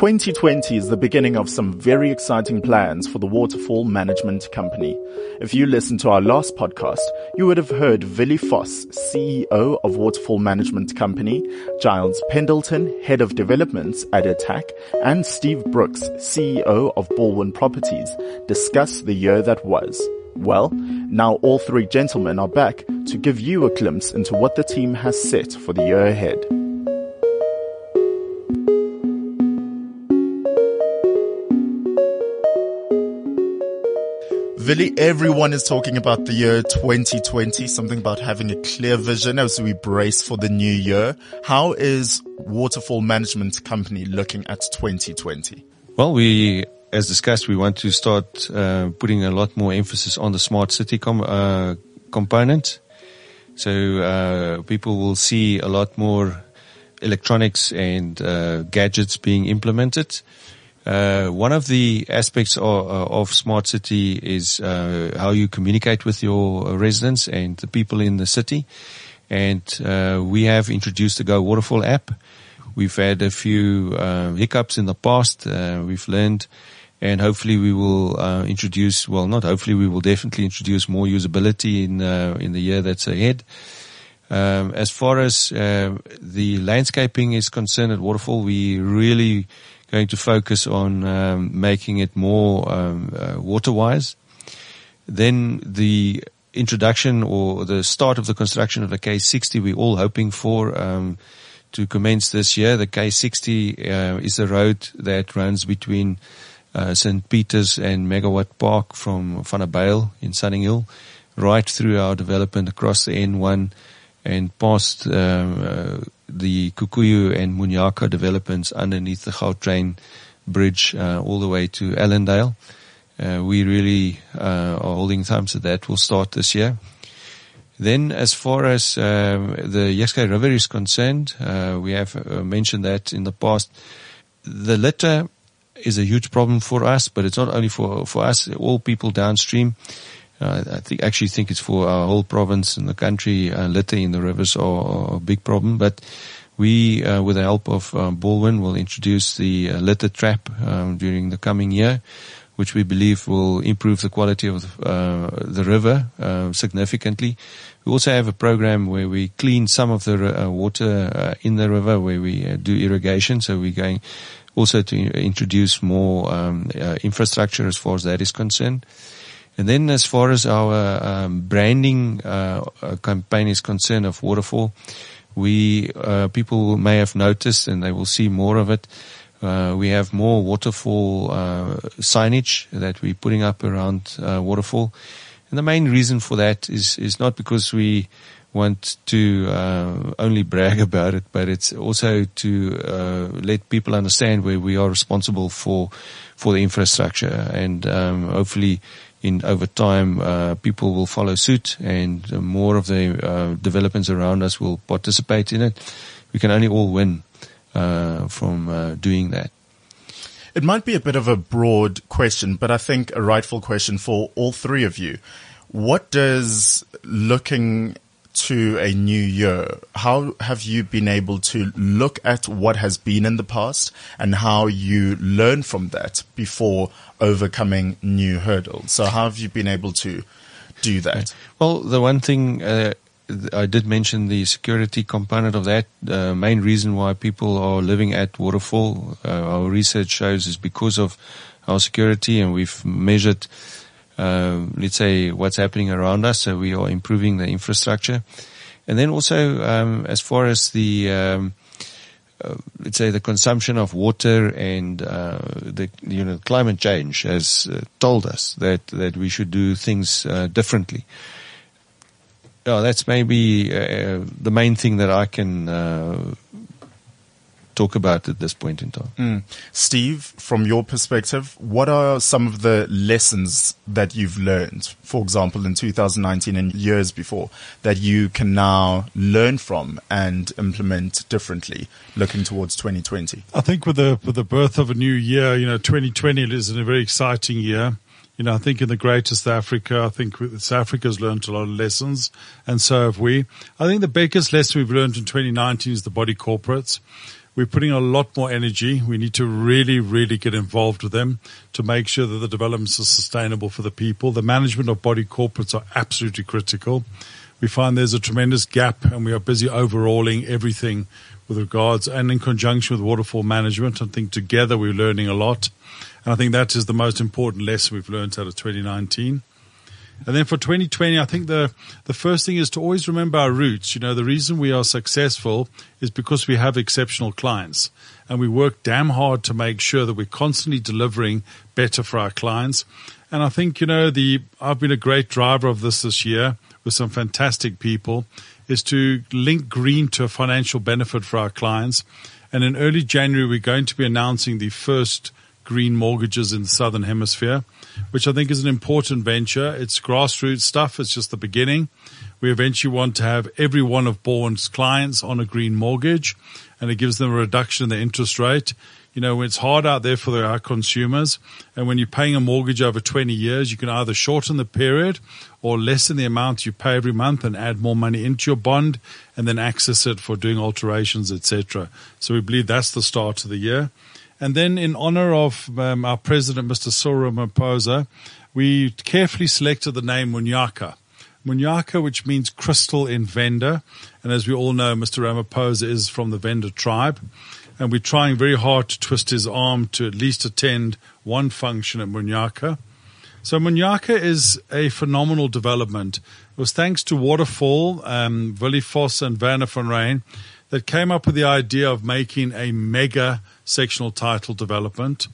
2020 is the beginning of some very exciting plans for the Waterfall Management Company. If you listened to our last podcast, you would have heard Willie Vos, CEO of Waterfall Management Company, Giles Pendleton, Head of Developments at Attacq, and Steve Brooks, CEO of Balwin Properties, discuss the year that was. Well, now all three gentlemen are back to give you a glimpse into what the team has set for the year ahead. Willie, everyone is talking about the year 2020, something about having a clear vision as we brace for the new year. How is Waterfall Management Company looking at 2020? Well, we, as discussed, we want to start uh, putting a lot more emphasis on the smart city com- uh, component. So uh, people will see a lot more electronics and uh, gadgets being implemented. Uh, one of the aspects of, uh, of smart city is uh, how you communicate with your residents and the people in the city. And uh, we have introduced the Go Waterfall app. We've had a few uh, hiccups in the past. Uh, we've learned, and hopefully we will introduce. Well, not hopefully, we will definitely introduce more usability in in the year that's ahead. Um, as far as the landscaping is concerned at Waterfall, we really going to focus on um, making it more um, uh, water-wise. Then the introduction or the start of the construction of the K60, we're all hoping for um, to commence this year. The K60 uh, is a road that runs between uh, St. Peter's and Megawatt Park from Vanderbijl in Sunninghill, right through our development across the N1 and past um, uh, the Kikuyu and Munyaka developments underneath the Gautrain bridge uh, all the way to Allandale. Uh, we really uh, are holding thumbs to that will start this year. Then, as far as um, the Jukskei River is concerned, uh, we have mentioned that in the past. The litter is a huge problem for us, but it's not only for for us. All people downstream. Uh, I actually think it's for our whole province and the country. Uh, litter in the rivers are, a big problem, but we, uh, with the help of um, Balwin, will introduce the uh, litter trap um, during the coming year, which we believe will improve the quality of the river uh, significantly. We also have a program where we clean some of the water in the river, where we do irrigation. So we're going also to introduce more um, infrastructure as far as that is concerned. And then as far as our um, branding uh, uh, campaign is concerned of Waterfall, we uh, people may have noticed and they will see more of it. Uh, we have more waterfall uh, signage that we're putting up around uh, waterfall, and the main reason for that is is not because we want to only brag about it, but it's also to let people understand where we are responsible for for the infrastructure, and um, hopefully in over time, uh, people will follow suit and more of the uh, developments around us will participate in it. We can only all win uh, from uh, doing that. It might be a bit of a broad question, but I think a rightful question for all three of you. What does looking to a new year, how have you been able to look at what has been in the past and how you learn from that before overcoming new hurdles? So how have you been able to do that? Well, the one thing, uh, I did mention the security component of that. The main reason why people are living at Waterfall, uh, our research shows is because of our security and we've measured uh, let's say, what's happening around us. So we are improving the infrastructure. And then also, um, as far as the, um, uh, let's say the consumption of water and uh, the you know climate change has uh, told us that that we should do things uh, differently. Yeah, that's maybe uh, the main thing that I can talk about at this point in time. Mm. Steve, from your perspective, what are some of the lessons that you've learned, for example, in 2019 and years before, that you can now learn from and implement differently looking towards 2020? I think with the, with the birth of a new year, you know, 2020 is a very exciting year you know, I think in the greatest Africa, I think South Africa has learned a lot of lessons, and so have we. I think the biggest lesson we've learned in 2019 is the body corporates we're putting a lot more energy. We need to really, really get involved with them to make sure that the developments are sustainable for the people. The management of body corporates are absolutely critical. We find there's a tremendous gap and we are busy overhauling everything with regards and in conjunction with waterfall management. I think together we're learning a lot. And I think that is the most important lesson we've learned out of 2019. And then for 2020, I think the, the first thing is to always remember our roots. You know, the reason we are successful is because we have exceptional clients and we work damn hard to make sure that we're constantly delivering better for our clients. And I think, you know, the, I've been a great driver of this this year with some fantastic people is to link green to a financial benefit for our clients. And in early January, we're going to be announcing the first green mortgages in the Southern Hemisphere which I think is an important venture. It's grassroots stuff. It's just the beginning. We eventually want to have every one of Bourne's clients on a green mortgage and it gives them a reduction in the interest rate. You know, it's hard out there for our consumers. And when you're paying a mortgage over 20 years, you can either shorten the period or lessen the amount you pay every month and add more money into your bond and then access it for doing alterations, etc. So we believe that's the start of the year. And then, in honor of um, our president, Mr. Cyril Ramaphosa, we carefully selected the name Munyaka. Munyaka, which means crystal in Venda. And as we all know, Mr. Ramaphosa is from the Venda tribe. And we're trying very hard to twist his arm to at least attend one function at Munyaka. So Munyaka is a phenomenal development. It was thanks to Waterfall, um, Willie Vos and Werner van that came up with the idea of making a mega sectional title development.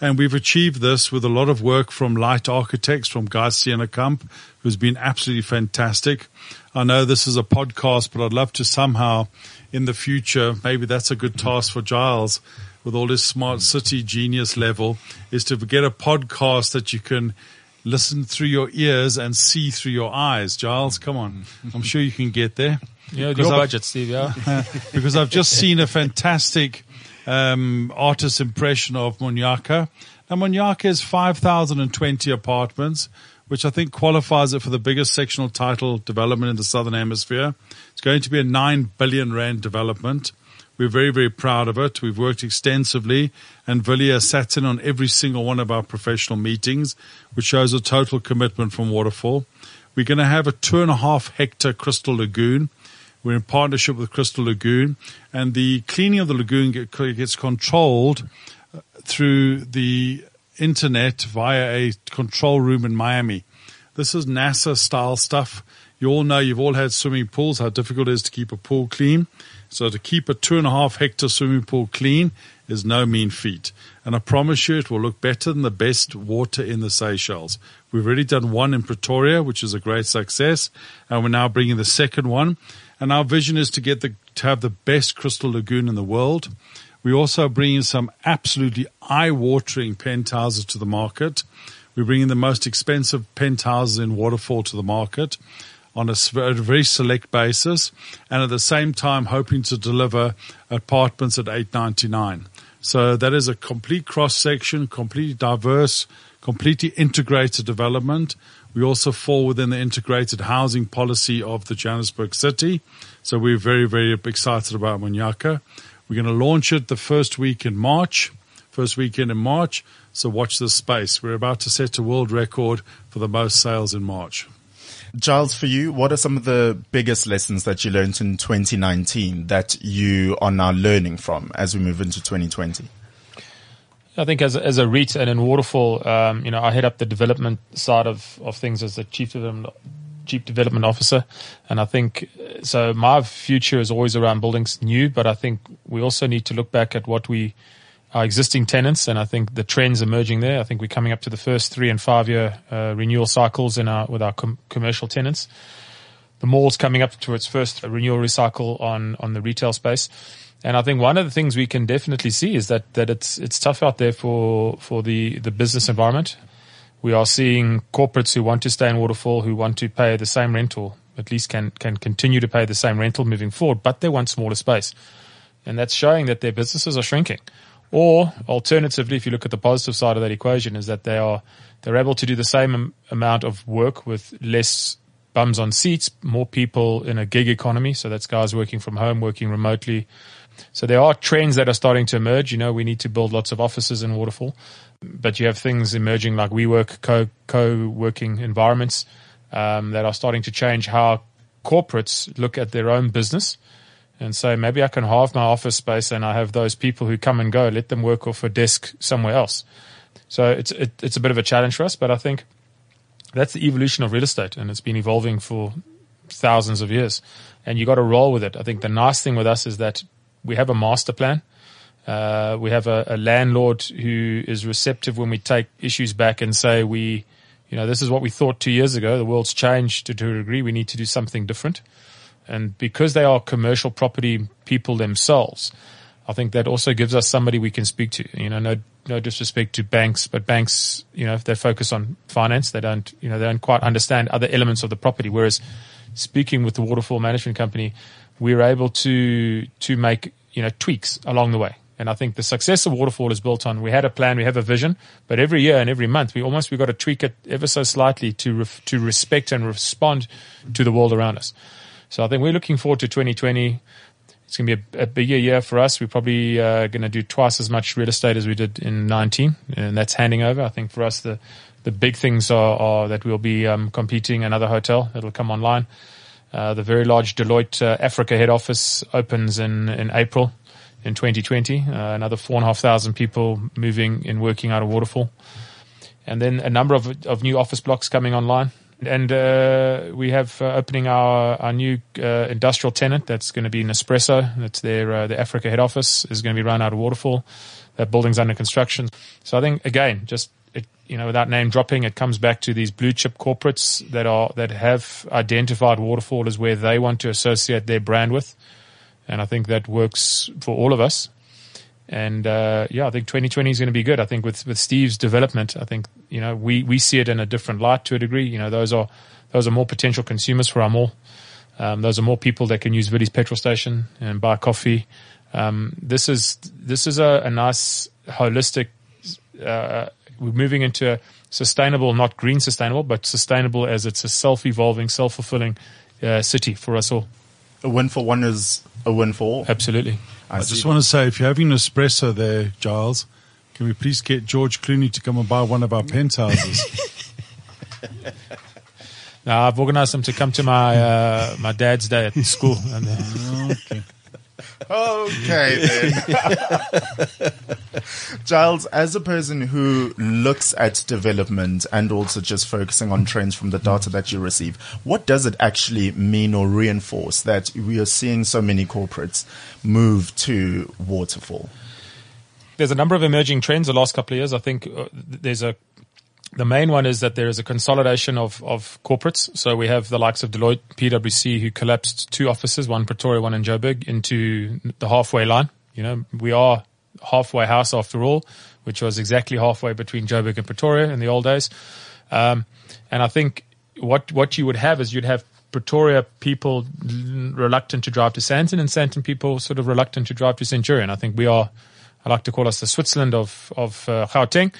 And we've achieved this with a lot of work from Light Architects, from Guy Kamp, who's been absolutely fantastic. I know this is a podcast, but I'd love to somehow in the future, maybe that's a good task for Giles with all his smart city genius level, is to get a podcast that you can listen through your ears and see through your eyes. Giles, come on. I'm sure you can get there. Yeah, your budget, Steve, yeah. because I've just seen a fantastic um, artist's impression of Munyaka. Now, Munyaka is 5,020 apartments, which I think qualifies it for the biggest sectional title development in the Southern Hemisphere. It's going to be a 9 billion rand development. We're very, very proud of it. We've worked extensively and Villiers sat in on every single one of our professional meetings, which shows a total commitment from Waterfall. We're going to have a two and a half hectare crystal lagoon we're in partnership with Crystal Lagoon, and the cleaning of the lagoon gets controlled uh, through the internet via a control room in Miami. This is NASA style stuff. You all know you've all had swimming pools, how difficult it is to keep a pool clean. So to keep a two and a half hectare swimming pool clean is no mean feat. And I promise you it will look better than the best water in the Seychelles. We've already done one in Pretoria, which is a great success. And we're now bringing the second one. And our vision is to get the, to have the best crystal lagoon in the world. We also bring in some absolutely eye-watering penthouses to the market. We're bringing the most expensive penthouses in Waterfall to the market on a, very select basis, and at the same time hoping to deliver apartments at 899. So that is a complete cross section, completely diverse, completely integrated development. We also fall within the integrated housing policy of the Johannesburg city. So we're very, very excited about Munyaka. We're going to launch it the first week in March, first weekend in March. So watch this space. We're about to set a world record for the most sales in March. Giles, for you, what are some of the biggest lessons that you learned in 2019 that you are now learning from as we move into 2020? I think as as a REIT and in Waterfall, um, you know, I head up the development side of, of things as the chief development chief development officer, and I think so. My future is always around buildings new, but I think we also need to look back at what we our existing tenants, and I think the trends emerging there. I think we're coming up to the first three and five year uh, renewal cycles in our with our com- commercial tenants. The mall's coming up to its first renewal recycle on on the retail space. And I think one of the things we can definitely see is that, that it's, it's tough out there for, for the, the business environment. We are seeing corporates who want to stay in Waterfall, who want to pay the same rental, at least can, can continue to pay the same rental moving forward, but they want smaller space. And that's showing that their businesses are shrinking. Or alternatively, if you look at the positive side of that equation is that they are, they're able to do the same amount of work with less bums on seats, more people in a gig economy. So that's guys working from home, working remotely, So there are trends that are starting to emerge. You know, we need to build lots of offices in Waterfall, but you have things emerging like WeWork, co co working environments um, that are starting to change how corporates look at their own business and say maybe I can halve my office space and I have those people who come and go, let them work off a desk somewhere else. So it's it, it's a bit of a challenge for us, but I think that's the evolution of real estate, and it's been evolving for thousands of years. And you got to roll with it. I think the nice thing with us is that we have a master plan. Uh, we have a, a, landlord who is receptive when we take issues back and say we, you know, this is what we thought two years ago. The world's changed to, to a degree. We need to do something different. And because they are commercial property people themselves, I think that also gives us somebody we can speak to. You know, no no disrespect to banks, but banks, you know, if they focus on finance, they don't, you know, they don't quite understand other elements of the property. Whereas speaking with the waterfall management company, we're able to to make you know tweaks along the way. And I think the success of Waterfall is built on we had a plan, we have a vision, but every year and every month we almost we got to tweak it ever so slightly to ref, to respect and respond to the world around us. So I think we're looking forward to 2020. It's going to be a, a bigger year for us. We're probably uh, going to do twice as much real estate as we did in 19, and that's handing over. I think for us the the big things are, are that we'll be um, competing another hotel that'll come online. Uh, the very large Deloitte uh, Africa head office opens in, in April in 2020. Uh, another four and a half thousand people moving and working out of Waterfall. And then a number of, of new office blocks coming online and uh, we have uh, opening our our new uh, industrial tenant that's going to be Nespresso. That's their the Africa head office is going to be run out of Waterfall. That building's under construction. So I think again, just it, you know, without name dropping, it comes back to these blue chip corporates that are that have identified Waterfall as where they want to associate their brand with, and I think that works for all of us. And uh, yeah, I think 2020 is going to be good. I think with with Steve's development, I think you know we we see it in a different light to a degree. You know, those are those are more potential consumers for our mall. Um, those are more people that can use Willie's petrol station and buy coffee. Um, this is this is a, a nice holistic. Uh, we're moving into a sustainable, not green sustainable, but sustainable as it's a self-evolving, self-fulfilling uh, city for us all. A win for one is a win for all. Absolutely. I, I just want to say, if you're having an espresso there, Giles, can we please get George Clooney to come and buy one of our penthouses? now, I've organised him to come to my uh, my dad's day at school. And, uh, okay okay then. Giles, as a person who looks at development and also just focusing on trends from the data that you receive, what does it actually mean or reinforce that we are seeing so many corporates move to waterfall? There's a number of emerging trends the last couple of years. I think uh, there's a the main one is that there is a consolidation of, of corporates. So we have the likes of Deloitte, PwC, who collapsed two offices, one Pretoria, one in Joburg, into the halfway line. You know, we are halfway house after all, which was exactly halfway between Joburg and Pretoria in the old days. Um, and I think what what you would have is you'd have Pretoria people reluctant to drive to Sandton, and Sandton people sort of reluctant to drive to Centurion. I think we are. I like to call us the Switzerland of of uh, Gauteng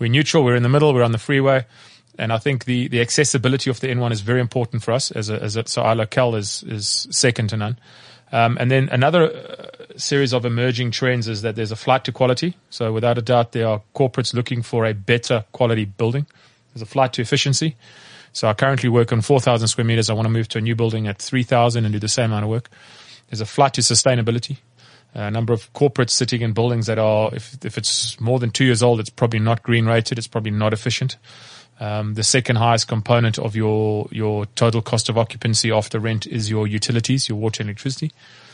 we're neutral. We're in the middle. We're on the freeway. And I think the, the accessibility of the N1 is very important for us as a, as a, so our locale is, is second to none. Um, and then another uh, series of emerging trends is that there's a flight to quality. So without a doubt, there are corporates looking for a better quality building. There's a flight to efficiency. So I currently work on 4,000 square meters. I want to move to a new building at 3,000 and do the same amount of work. There's a flight to sustainability a number of corporates sitting in buildings that are, if, if it's more than two years old, it's probably not green rated. It's probably not efficient. Um, the second highest component of your, your total cost of occupancy after rent is your utilities, your water and electricity.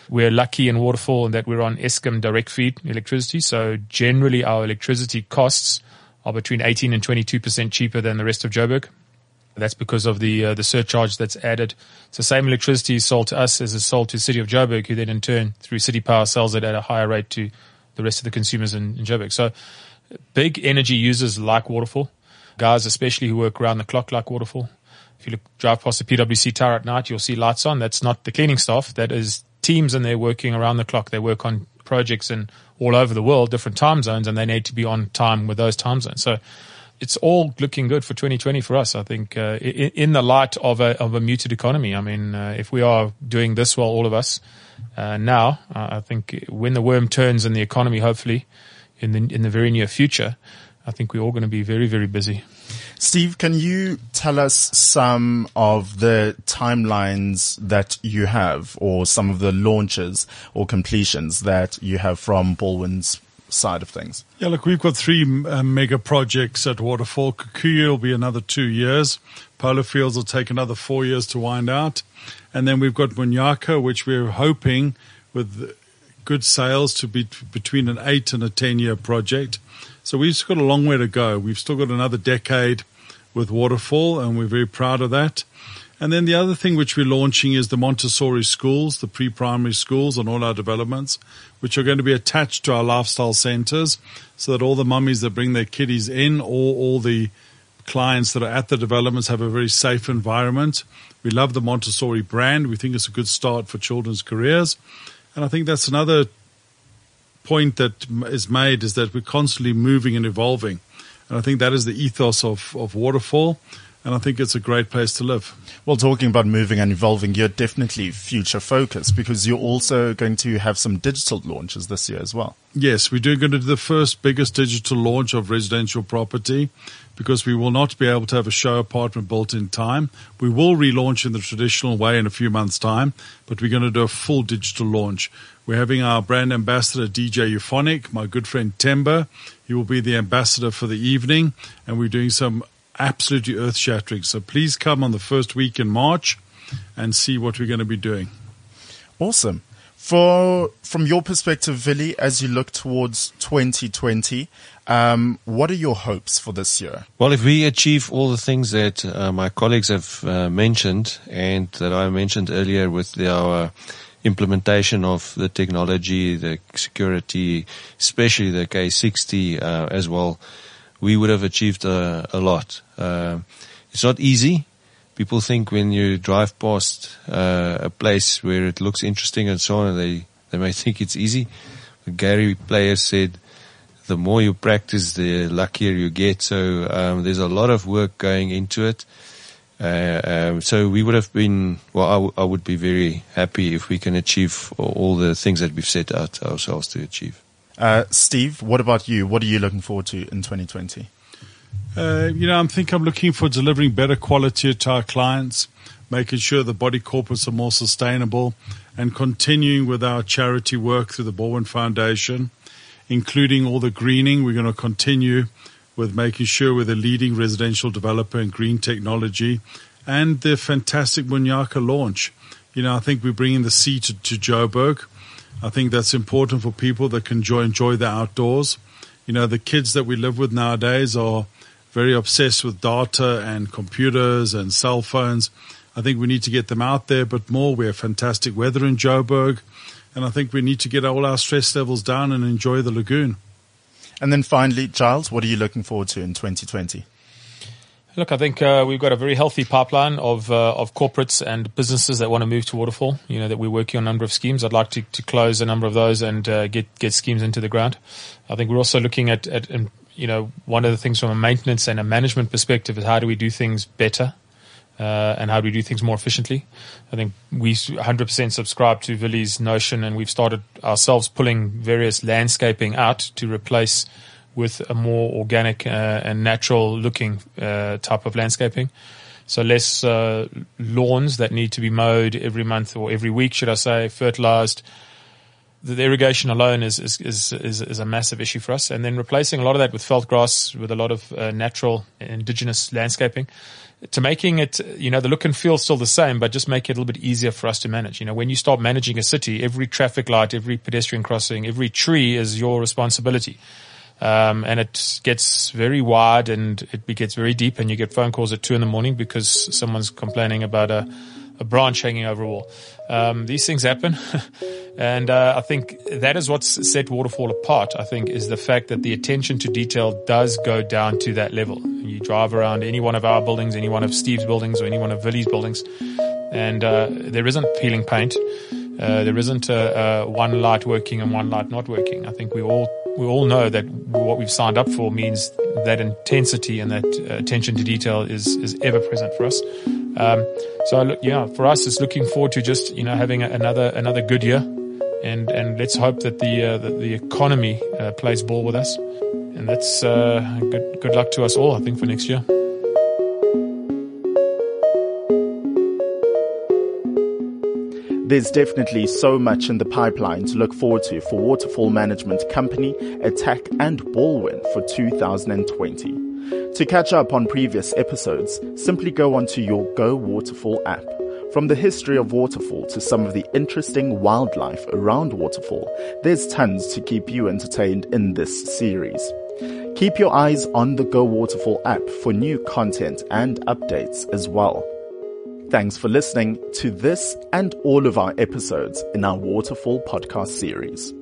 We're lucky in Waterfall in that we're on Eskom direct feed electricity. So generally our electricity costs are between 18 and 22% cheaper than the rest of Joburg. That's because of the uh, the surcharge that's added. So same electricity is sold to us as is sold to the City of Joburg, who then in turn through City Power sells it at a higher rate to the rest of the consumers in, in Joburg. So big energy users like Waterfall, guys especially who work around the clock like Waterfall. If you look, drive past the PwC tower at night, you'll see lights on. That's not the cleaning staff. That is teams and they're working around the clock. They work on projects in all over the world, different time zones, and they need to be on time with those time zones. So it's all looking good for 2020 for us. I think uh, in, in, the light of a of a muted economy. I mean, uh, if we are doing this well, all of us uh, now, I think when the worm turns in the economy, hopefully in the in the very near future, I think we're all going to be very very busy. Steve, can you tell us some of the timelines that you have, or some of the launches or completions that you have from Balwin's side of things? Yeah, look, we've got three uh, mega projects at Waterfall. Kikuyu will be another two years. Polo Fields will take another four years to wind out. And then we've got Munyaka, which we're hoping with good sales to be between an eight and a 10 year project. So we've got a long way to go. We've still got another decade with Waterfall, and we're very proud of that. And then the other thing which we're launching is the Montessori schools, the pre-primary schools on all our developments, which are going to be attached to our lifestyle centers so that all the mummies that bring their kiddies in or all the clients that are at the developments have a very safe environment. We love the Montessori brand. We think it's a good start for children's careers. And I think that's another point that is made is that we're constantly moving and evolving. And I think that is the ethos of, of Waterfall and I think it's a great place to live. Well, talking about moving and evolving, you're definitely future focused because you're also going to have some digital launches this year as well. Yes, we do going to do the first biggest digital launch of residential property because we will not be able to have a show apartment built in time. We will relaunch in the traditional way in a few months' time, but we're going to do a full digital launch. We're having our brand ambassador, DJ Euphonik, my good friend Themba. He will be the ambassador for the evening, and we're doing some absolutely earth shattering. So please come on the first week in March and see what we're going to be doing. Awesome. For from your perspective, Willie, as you look towards 2020, um, what are your hopes for this year? Well, if we achieve all the things that uh, my colleagues have uh, mentioned and that I mentioned earlier with the, our implementation of the technology, the security, especially the K60 uh, as well, we would have achieved a, a lot. Uh, it's not easy. People think when you drive past uh, a place where it looks interesting and so on, they they may think it's easy. But Gary Player said, "The more you practice, the luckier you get." So um, there's a lot of work going into it. Uh, um, so we would have been, well, I, w- I would be very happy if we can achieve all the things that we've set out ourselves to achieve. Uh, Steve, what about you? What are you looking forward to in 2020? Uh, you know, I think I'm looking for delivering better quality to our clients, making sure the body corporates are more sustainable, and continuing with our charity work through the Balwin Foundation, including all the greening. We're going to continue with making sure we're the leading residential developer in green technology and the fantastic Munyaka launch. You know, I think we're bringing the sea to, to Joburg. I think that's important for people that can enjoy, enjoy the outdoors. You know, the kids that we live with nowadays are very obsessed with data and computers and cell phones. I think we need to get them out there, but more. We have fantastic weather in Joburg, and I think we need to get all our stress levels down and enjoy the lagoon. And then finally, Giles, what are you looking forward to in 2020? Look, I think uh, we've got a very healthy pipeline of uh, of corporates and businesses that want to move to Waterfall. You know that we're working on a number of schemes. I'd like to, to close a number of those and uh, get get schemes into the ground. I think we're also looking at, at you know one of the things from a maintenance and a management perspective is how do we do things better uh, and how do we do things more efficiently. I think we 100% subscribe to Willie's notion, and we've started ourselves pulling various landscaping out to replace with a more organic uh, and natural looking uh, type of landscaping. So less uh, lawns that need to be mowed every month or every week, should I say, fertilized. The irrigation alone is, is, is, is, is a massive issue for us. And then replacing a lot of that with veld grass, with a lot of uh, natural indigenous landscaping to making it, you know, the look and feel still the same, but just make it a little bit easier for us to manage. You know, when you start managing a city, every traffic light, every pedestrian crossing, every tree is your responsibility. Um, and it gets very wide and it gets very deep and you get phone calls at two in the morning because someone's complaining about a, a branch hanging over a wall. Um, these things happen. and, uh, I think that is what's set Waterfall apart, I think, is the fact that the attention to detail does go down to that level. You drive around any one of our buildings, any one of Steve's buildings or any one of Willie's buildings and, uh, there isn't peeling paint. Uh, there isn't one light working and one light not working. I think we all we all know that what we've signed up for means that intensity and that uh, attention to detail is is ever present for us. Um, so look, yeah, for us, it's looking forward to just you know having another another good year, and and let's hope that the uh, that the economy uh, plays ball with us, and that's uh, good good luck to us all. I think for next year. There's definitely so much in the pipeline to look forward to for Waterfall Management Company, Attacq and Balwin for 2020. To catch up on previous episodes, simply go onto your Go Waterfall app. From the history of Waterfall to some of the interesting wildlife around Waterfall, there's tons to keep you entertained in this series. Keep your eyes on the Go Waterfall app for new content and updates as well. Thanks for listening to this and all of our episodes in our Waterfall podcast series.